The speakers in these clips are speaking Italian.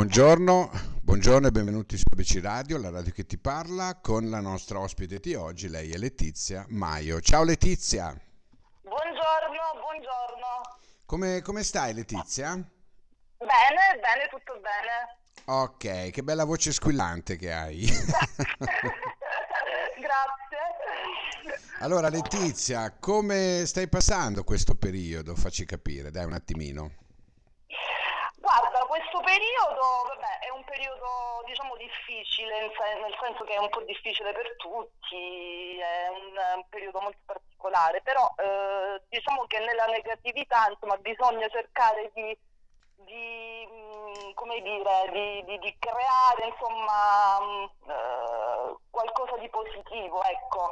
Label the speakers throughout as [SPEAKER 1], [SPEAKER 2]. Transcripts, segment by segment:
[SPEAKER 1] Buongiorno, buongiorno e benvenuti su ABC Radio, la radio che ti parla, con la nostra ospite di oggi, lei è Letizia Maio. Ciao Letizia!
[SPEAKER 2] Buongiorno, buongiorno.
[SPEAKER 1] Come, come stai Letizia?
[SPEAKER 2] Bene, bene, tutto bene.
[SPEAKER 1] Ok, che bella voce squillante che hai.
[SPEAKER 2] Grazie.
[SPEAKER 1] Allora Letizia, come stai passando questo periodo? Facci capire, dai un attimino.
[SPEAKER 2] Questo periodo vabbè, è un periodo diciamo difficile, nel senso che è un po' difficile per tutti, è un, periodo molto particolare, però eh, diciamo che nella negatività insomma, bisogna cercare di, di, mm, come dire, di, di, creare insomma, mm, eh, qualcosa di positivo, ecco.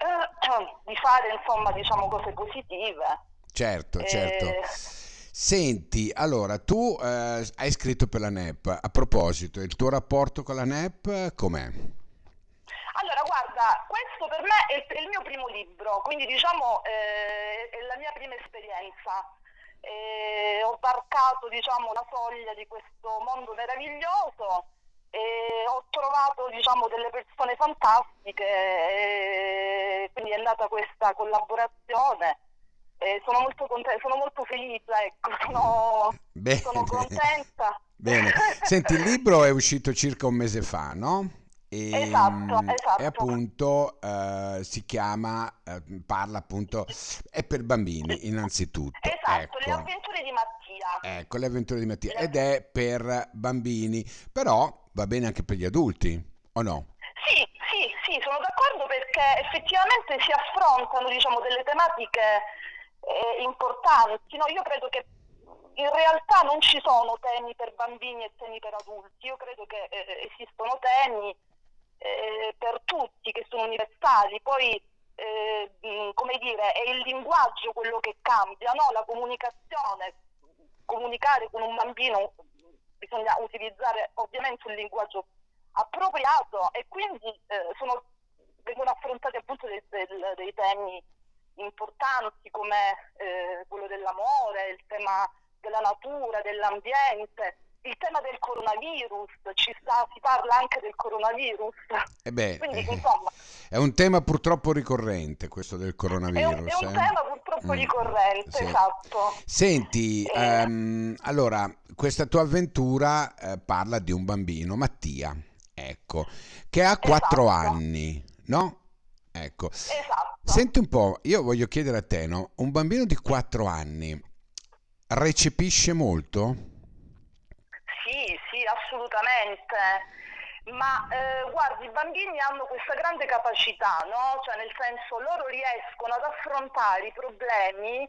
[SPEAKER 2] Eh, di fare insomma, diciamo, cose positive.
[SPEAKER 1] Certo, certo. Senti, allora tu eh, hai scritto per la NEP, a proposito, il tuo rapporto con la NEP com'è?
[SPEAKER 2] Allora, guarda, questo per me è il, mio primo libro, quindi diciamo eh, è la mia prima esperienza. Eh, ho varcato diciamo, la soglia di questo mondo meraviglioso e ho trovato diciamo, delle persone fantastiche, e quindi è nata questa collaborazione eh, sono molto contenta, sono molto felice, ecco, sono, sono contenta.
[SPEAKER 1] Bene, senti, il libro è uscito circa un mese fa, no?
[SPEAKER 2] E, esatto, esatto.
[SPEAKER 1] E appunto eh, si chiama, eh, parla appunto, è per bambini innanzitutto.
[SPEAKER 2] Esatto,
[SPEAKER 1] ecco.
[SPEAKER 2] le avventure di Mattia.
[SPEAKER 1] Ecco, le avventure di Mattia. Ed è per bambini, però va bene anche per gli adulti, o no?
[SPEAKER 2] Sì, sì, sì, sono d'accordo perché effettivamente si affrontano diciamo, delle tematiche eh, importanti. No, io credo che in realtà non ci sono temi per bambini e temi per adulti, io credo che eh, esistono temi eh, per tutti che sono universali, poi eh, come dire, è il linguaggio quello che cambia, no? la comunicazione, comunicare con un bambino bisogna utilizzare ovviamente un linguaggio appropriato e quindi eh, sono, vengono affrontati appunto dei, dei, dei temi importanti come eh, quello dell'amore, il tema della natura, dell'ambiente, il tema del coronavirus, ci sta, si parla anche del coronavirus.
[SPEAKER 1] Eh beh, Quindi, eh, insomma, è un tema purtroppo ricorrente questo del coronavirus. È
[SPEAKER 2] un, è un eh? tema purtroppo mm, ricorrente, sì. esatto.
[SPEAKER 1] Senti, um, allora, questa tua avventura eh, parla di un bambino, Mattia, ecco, che ha quattro esatto. anni, no? Ecco.
[SPEAKER 2] Esatto.
[SPEAKER 1] Senti un po', io voglio chiedere a te, no? Un bambino di 4 anni recepisce molto?
[SPEAKER 2] Sì, sì, assolutamente. Ma eh, guardi, i bambini hanno questa grande capacità, no? Cioè nel senso loro riescono ad affrontare i problemi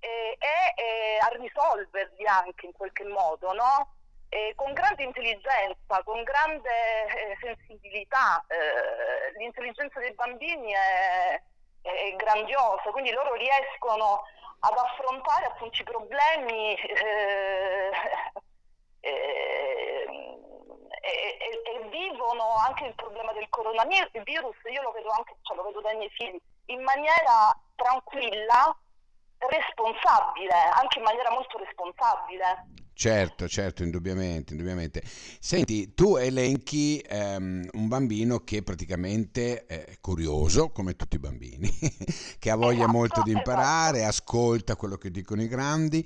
[SPEAKER 2] eh, e eh, a risolverli anche in qualche modo, no? eh, con grande intelligenza, con grande eh, sensibilità. Eh, l'intelligenza dei bambini è, è, grandiosa, quindi loro riescono ad affrontare appunto i problemi eh, eh, e, e, vivono anche il problema del coronavirus, io lo vedo anche, cioè lo vedo dai miei figli, in maniera tranquilla, responsabile, anche in maniera molto responsabile.
[SPEAKER 1] Certo, certo, indubbiamente, indubbiamente. Senti, tu elenchi um, un bambino che praticamente è curioso, come tutti i bambini, che ha voglia esatto, molto di imparare, esatto. ascolta quello che dicono i grandi.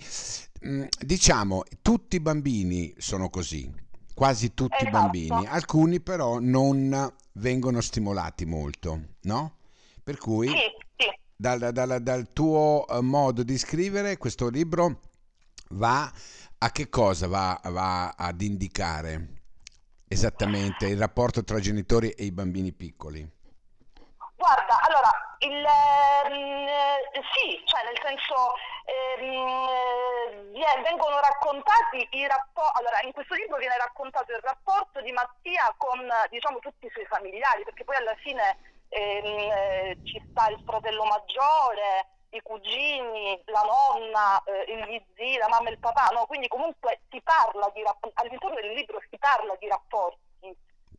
[SPEAKER 1] Mm, diciamo, tutti i bambini sono così, quasi tutti esatto. i bambini, alcuni però non vengono stimolati molto, no? Per cui,
[SPEAKER 2] sì, sì.
[SPEAKER 1] Dal, dal, dal tuo eh, modo di scrivere, questo libro va a che cosa va, va ad indicare esattamente il rapporto tra genitori e i bambini piccoli?
[SPEAKER 2] Guarda, allora, il, eh, sì, cioè nel senso eh, vengono raccontati i rapporti, allora in questo libro viene raccontato il rapporto di Mattia con diciamo tutti i suoi familiari, perché poi alla fine ehm, eh, ci sta il fratello maggiore, i cugini, la nonna, eh, gli zii, la mamma e il papà, no? quindi comunque si parla di rapporti, all'interno del libro si parla di rapporti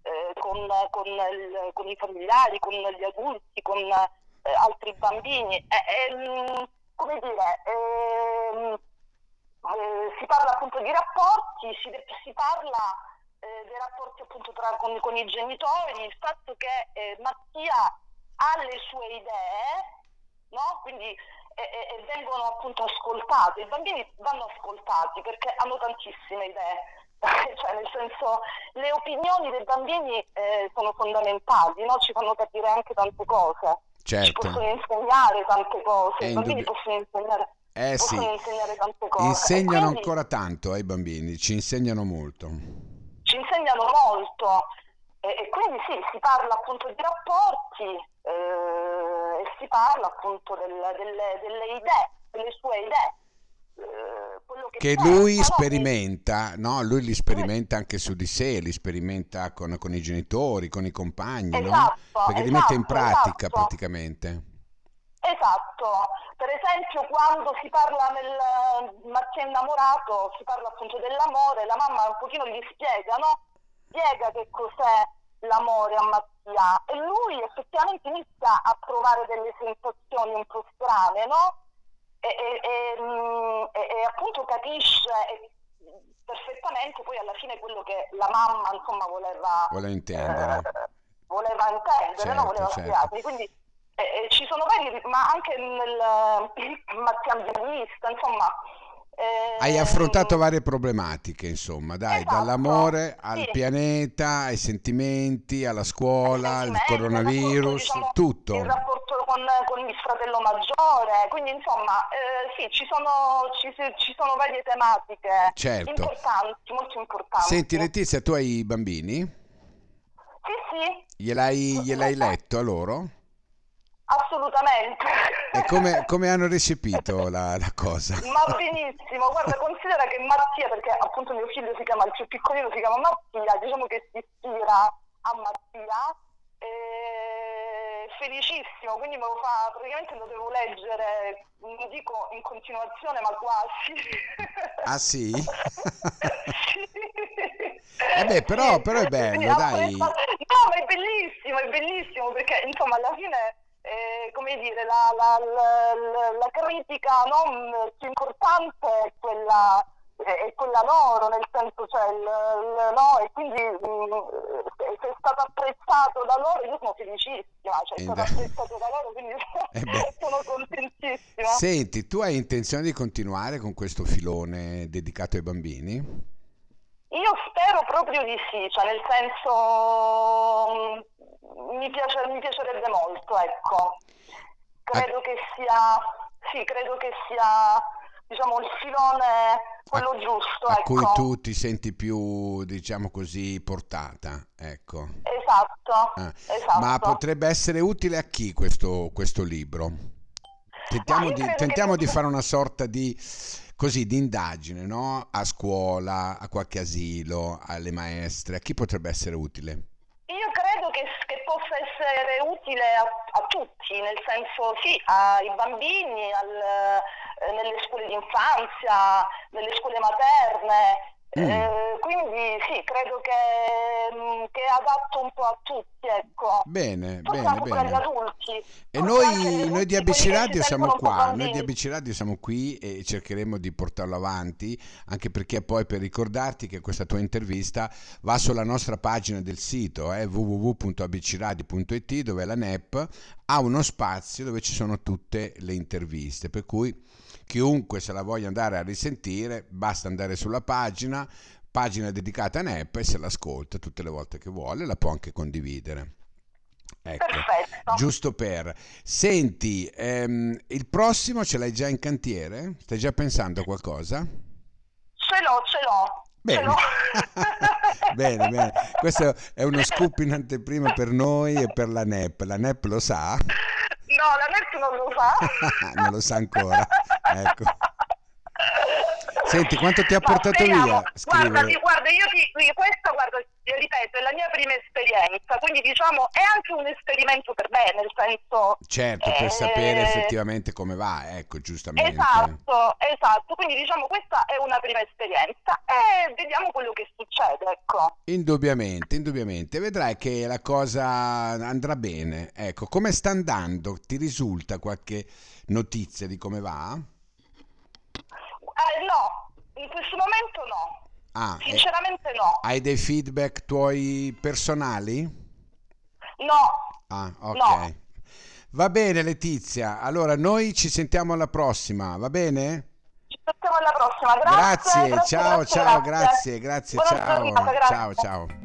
[SPEAKER 2] eh, con, con, il, con, i familiari, con gli adulti, con eh, altri bambini. come dire, ehm, eh, si parla appunto di rapporti, si, si parla eh, dei rapporti appunto tra, con, con, i genitori, il fatto che eh, Mattia ha le sue idee, no? quindi e, vengono appunto ascoltati. I bambini vanno ascoltati perché hanno tantissime idee. cioè, nel senso, le opinioni dei bambini eh, sono fondamentali, no? ci fanno capire anche tante cose,
[SPEAKER 1] certo.
[SPEAKER 2] ci possono insegnare tante cose, i bambini possono insegnare,
[SPEAKER 1] eh,
[SPEAKER 2] possono
[SPEAKER 1] sì.
[SPEAKER 2] insegnare tante cose.
[SPEAKER 1] Insegnano quindi, ancora tanto ai bambini, ci insegnano molto.
[SPEAKER 2] Ci insegnano molto e, e quindi sì, si parla appunto di rapporti eh, e si parla appunto del, delle, delle idee, delle sue idee
[SPEAKER 1] che, che lui sperimenta, no? Lui li sperimenta anche su di sé, li sperimenta con, con i genitori, con i compagni,
[SPEAKER 2] esatto,
[SPEAKER 1] no? Perché
[SPEAKER 2] esatto,
[SPEAKER 1] li mette in pratica
[SPEAKER 2] esatto.
[SPEAKER 1] praticamente.
[SPEAKER 2] Esatto, per esempio quando si parla nel Mattia innamorato, si parla appunto dell'amore, la mamma un pochino gli spiega, no? Spiega che cos'è l'amore a Mattia e lui effettivamente inizia a provare delle sensazioni un po' strane, no? e, e, mm, e, e appunto capisce perfettamente poi alla fine quello che la mamma insomma voleva,
[SPEAKER 1] voleva intendere,
[SPEAKER 2] eh, voleva intendere certo, no? voleva certo. quindi eh, ci sono vari ma anche nel Mattia Ambientista insomma
[SPEAKER 1] eh, Hai affrontato varie problematiche, insomma, dai,
[SPEAKER 2] esatto,
[SPEAKER 1] dall'amore al
[SPEAKER 2] sì.
[SPEAKER 1] pianeta, ai sentimenti, alla scuola, al coronavirus,
[SPEAKER 2] diciamo,
[SPEAKER 1] tutto.
[SPEAKER 2] Il rapporto con, con, il fratello maggiore, quindi insomma, eh, sì, ci sono, ci, ci sono, varie tematiche
[SPEAKER 1] certo.
[SPEAKER 2] importanti, molto importanti.
[SPEAKER 1] Senti Letizia, tu hai bambini?
[SPEAKER 2] Sì, sì.
[SPEAKER 1] Gliel'hai, gliel'hai letto a loro?
[SPEAKER 2] Assolutamente.
[SPEAKER 1] E come, come hanno recepito la, la, cosa?
[SPEAKER 2] Ma benissimo, guarda, considera che Mattia, perché appunto mio figlio si chiama, il più piccolino si chiama Mattia, diciamo che si ispira a Mattia, e felicissimo, quindi me lo fa, praticamente lo devo leggere, non dico in continuazione, ma quasi.
[SPEAKER 1] Ah sì?
[SPEAKER 2] sì.
[SPEAKER 1] Eh beh, però, però è bello, dai.
[SPEAKER 2] No, ma è bellissimo, è bellissimo, perché insomma alla fine eh, come dire, la, la, la, la critica no, più importante è quella, è quella loro, nel senso, cioè, il, il, no, e quindi mh, mm, se è stato apprezzato da loro, io sono felicissima, cioè, è stato
[SPEAKER 1] Eh,
[SPEAKER 2] apprezzato da loro, quindi
[SPEAKER 1] Eh
[SPEAKER 2] sono contentissima.
[SPEAKER 1] Senti, tu hai intenzione di continuare con questo filone dedicato ai bambini?
[SPEAKER 2] Io spero proprio di sì, cioè nel senso mh, mi, piace, mi piacerebbe molto, ecco. Credo
[SPEAKER 1] A-
[SPEAKER 2] che sia, sì, credo che sia, diciamo, il filone quello giusto,
[SPEAKER 1] a
[SPEAKER 2] ecco.
[SPEAKER 1] cui tu ti senti più, diciamo così, portata, ecco.
[SPEAKER 2] Esatto,
[SPEAKER 1] Ah,
[SPEAKER 2] esatto.
[SPEAKER 1] Ma potrebbe essere utile a chi questo, questo libro? Tentiamo, di,
[SPEAKER 2] credo che
[SPEAKER 1] tentiamo di fare una sorta di, così, di indagine, no? A scuola, a qualche asilo, alle maestre, a chi potrebbe essere utile?
[SPEAKER 2] Io credo che, che possa essere utile a, a tutti, nel senso sì, ai bambini, al, eh, nelle scuole d'infanzia, nelle scuole materne.
[SPEAKER 1] Mm.
[SPEAKER 2] eh, quindi sì, credo che, mh, che è adatto un po' a tutti, ecco.
[SPEAKER 1] Bene,
[SPEAKER 2] Forse
[SPEAKER 1] bene,
[SPEAKER 2] anche per gli
[SPEAKER 1] bene.
[SPEAKER 2] adulti.
[SPEAKER 1] E noi, noi di ABC Radio siamo qua, noi di. ABC Radio siamo qui e cercheremo di portarlo avanti, anche perché poi per ricordarti che questa tua intervista va sulla nostra pagina del sito eh, www.abcradio.it dove la NEP ha uno spazio dove ci sono tutte le interviste, per cui chiunque se la voglia andare a risentire basta andare sulla pagina, pagina dedicata a NEP e se l'ascolta tutte le volte che vuole la può anche condividere. Ecco,
[SPEAKER 2] Perfetto.
[SPEAKER 1] giusto per. Senti, ehm, il prossimo ce l'hai già in cantiere? Stai già pensando a qualcosa?
[SPEAKER 2] Ce l'ho, ce l'ho. Ce
[SPEAKER 1] Bene.
[SPEAKER 2] l'ho.
[SPEAKER 1] bene, bene. Questo è uno scoop in anteprima per noi e per la NEP. La NEP lo sa?
[SPEAKER 2] No, la NET non lo sa.
[SPEAKER 1] non lo sa ancora. Ecco. Senti, quanto ti ha
[SPEAKER 2] Ma
[SPEAKER 1] portato
[SPEAKER 2] speriamo.
[SPEAKER 1] via
[SPEAKER 2] Guarda,
[SPEAKER 1] scrivere?
[SPEAKER 2] guarda, io ti, io questa, guarda, io ripeto, è la mia prima esperienza, quindi diciamo è anche un esperimento per me, nel senso...
[SPEAKER 1] Certo, per
[SPEAKER 2] eh,
[SPEAKER 1] sapere effettivamente come va, ecco, giustamente.
[SPEAKER 2] Esatto, esatto, quindi diciamo questa è una prima esperienza e vediamo quello che succede, ecco.
[SPEAKER 1] Indubbiamente, indubbiamente. Vedrai che la cosa andrà bene. Ecco, come sta andando? Ti risulta qualche notizia di come va?
[SPEAKER 2] Eh, no, in questo momento no.
[SPEAKER 1] Ah, eh,
[SPEAKER 2] Sinceramente no.
[SPEAKER 1] hai dei feedback tuoi personali?
[SPEAKER 2] No.
[SPEAKER 1] Ah, ok.
[SPEAKER 2] No.
[SPEAKER 1] Va bene Letizia, allora noi ci sentiamo alla prossima, va bene?
[SPEAKER 2] Ci sentiamo alla prossima. Grazie.
[SPEAKER 1] Grazie, ciao,
[SPEAKER 2] grazie,
[SPEAKER 1] ciao, grazie, grazie, ciao,
[SPEAKER 2] grazie.
[SPEAKER 1] ciao, ciao.